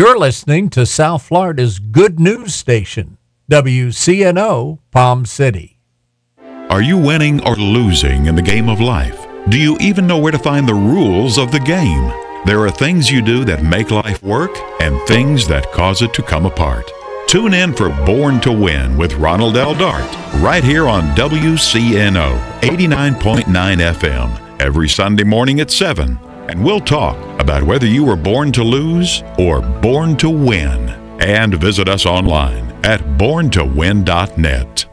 You're listening to South Florida's good news station, WCNO Palm City. Are you winning or losing in the game of life? Do you even know where to find the rules of the game? There are things you do that make life work and things that cause it to come apart. Tune in for Born to Win with Ronald L. Dart right here on WCNO 89.9 FM every Sunday morning at 7. And we'll talk about whether you were born to lose or born to win. And visit us online at borntowin.net.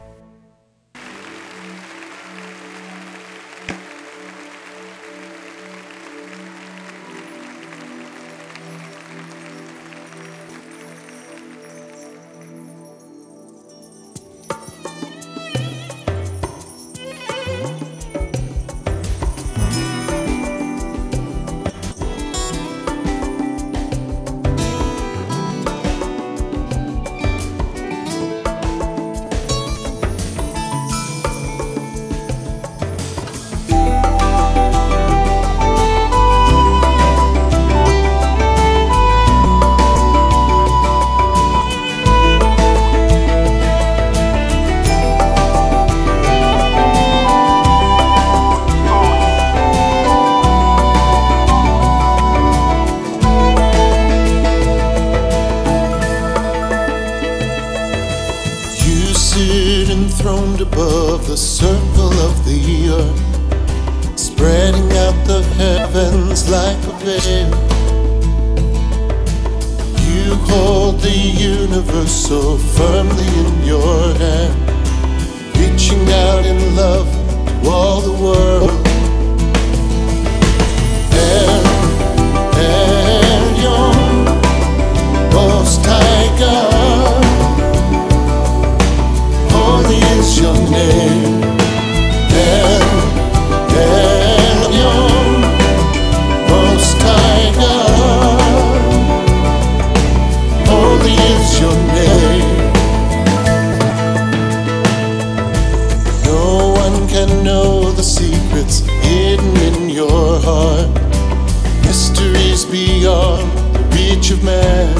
firmly in your hand. Reaching out in love to all the world. man.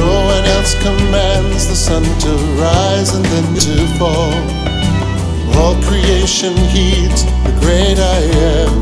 No one else commands the sun to rise and then to fall. All creation heeds the great I am.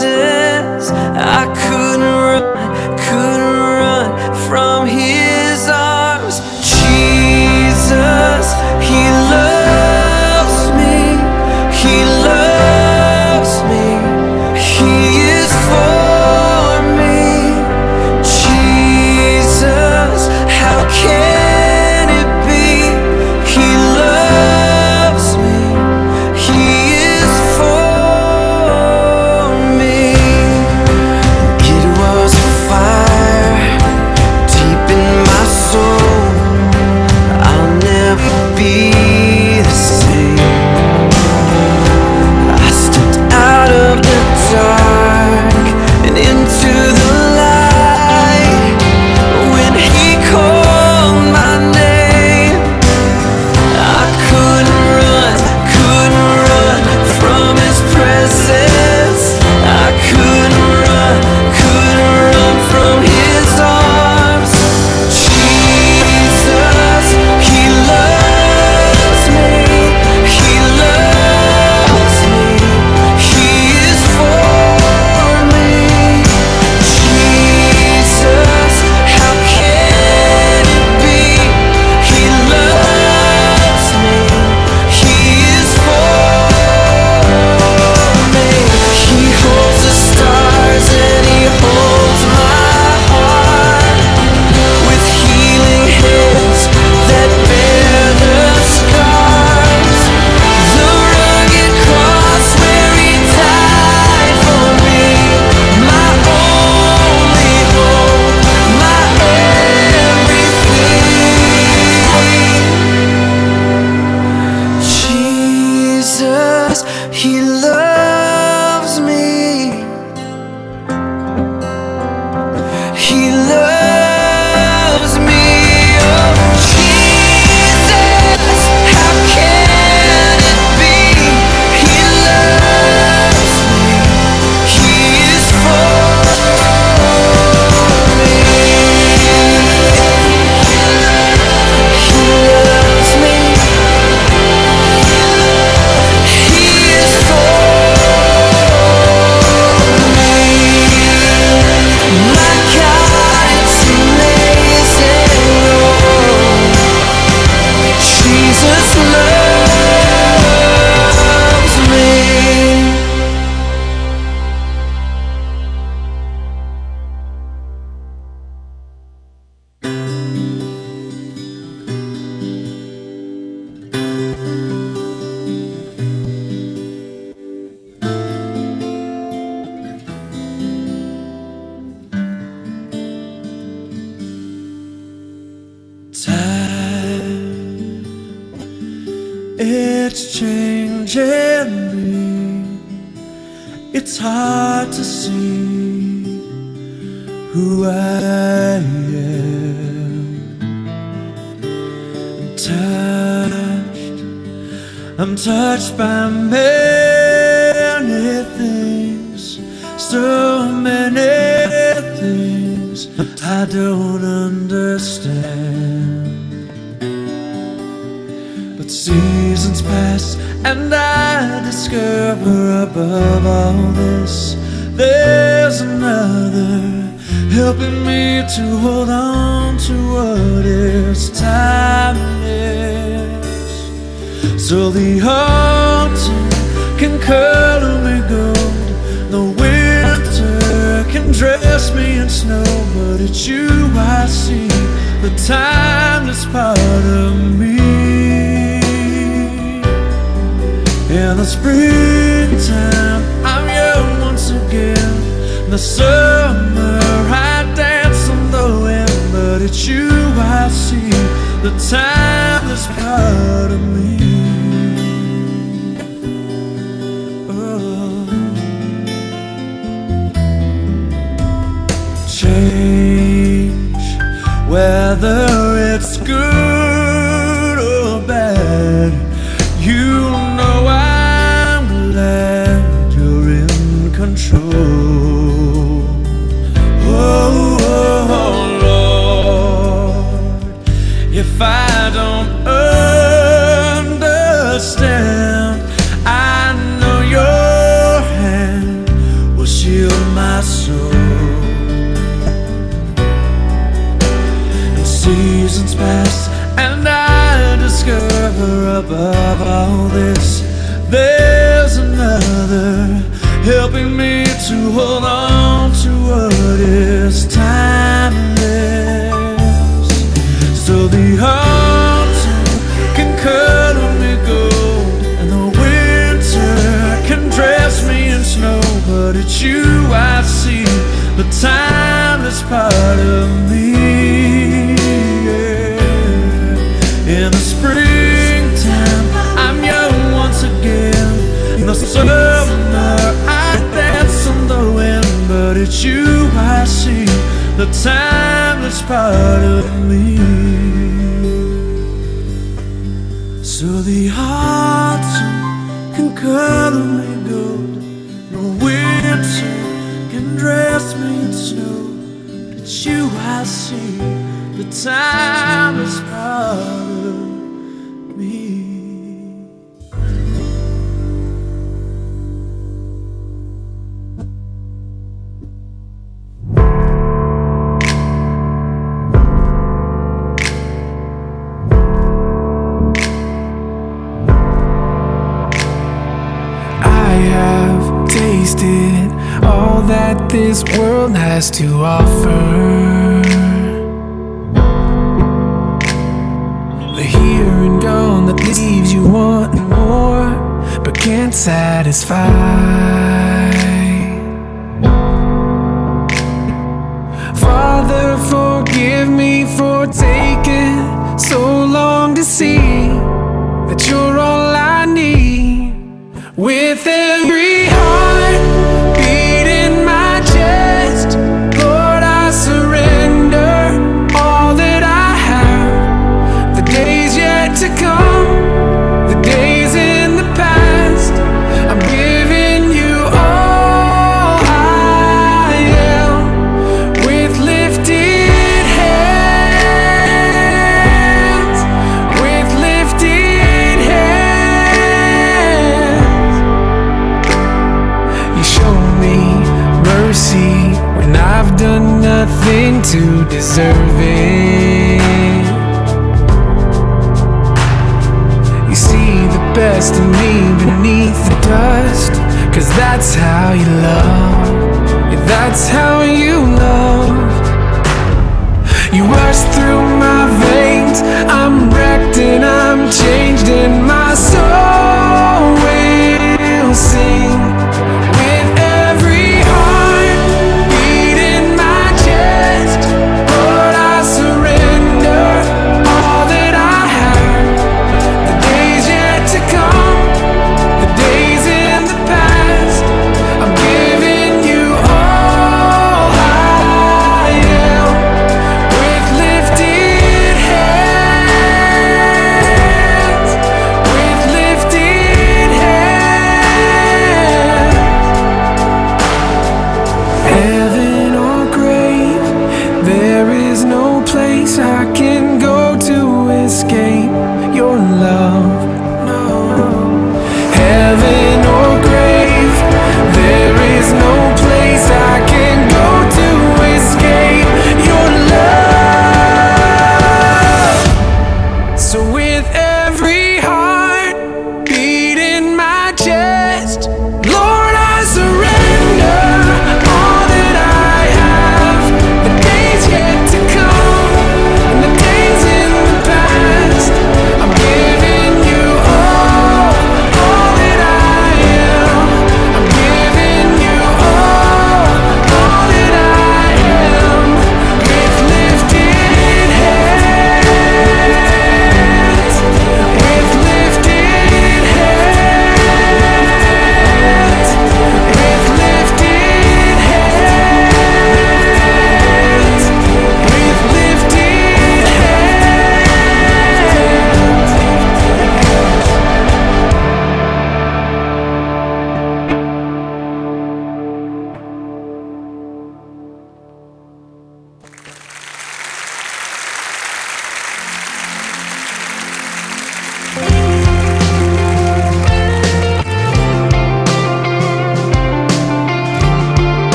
said can it's hard to see who I am. I'm touched, I'm touched by me. above all this, there's another helping me to hold on to what is timeless. So the autumn can color me gold, the winter can dress me in snow, but it's you I see, the timeless part of me. In the springtime, I'm young once again. In the summer, I dance on the wind, but it's you I see, the timeless part of me. Oh. Change, whether it's good. In the springtime, I'm young once again. In the summer, I dance on the wind. But it's you I see, the timeless part of me. So the autumn can color me gold, the winter can dress me in snow. But it's you I see, the timeless part of has to offer. The here and gone that leaves you wanting more, but can't satisfy. I've done nothing to deserve it. You see the best in me beneath the dust, cause that's how you love. That's how you love. You rush through my veins. I'm wrecked and I'm changed, in my soul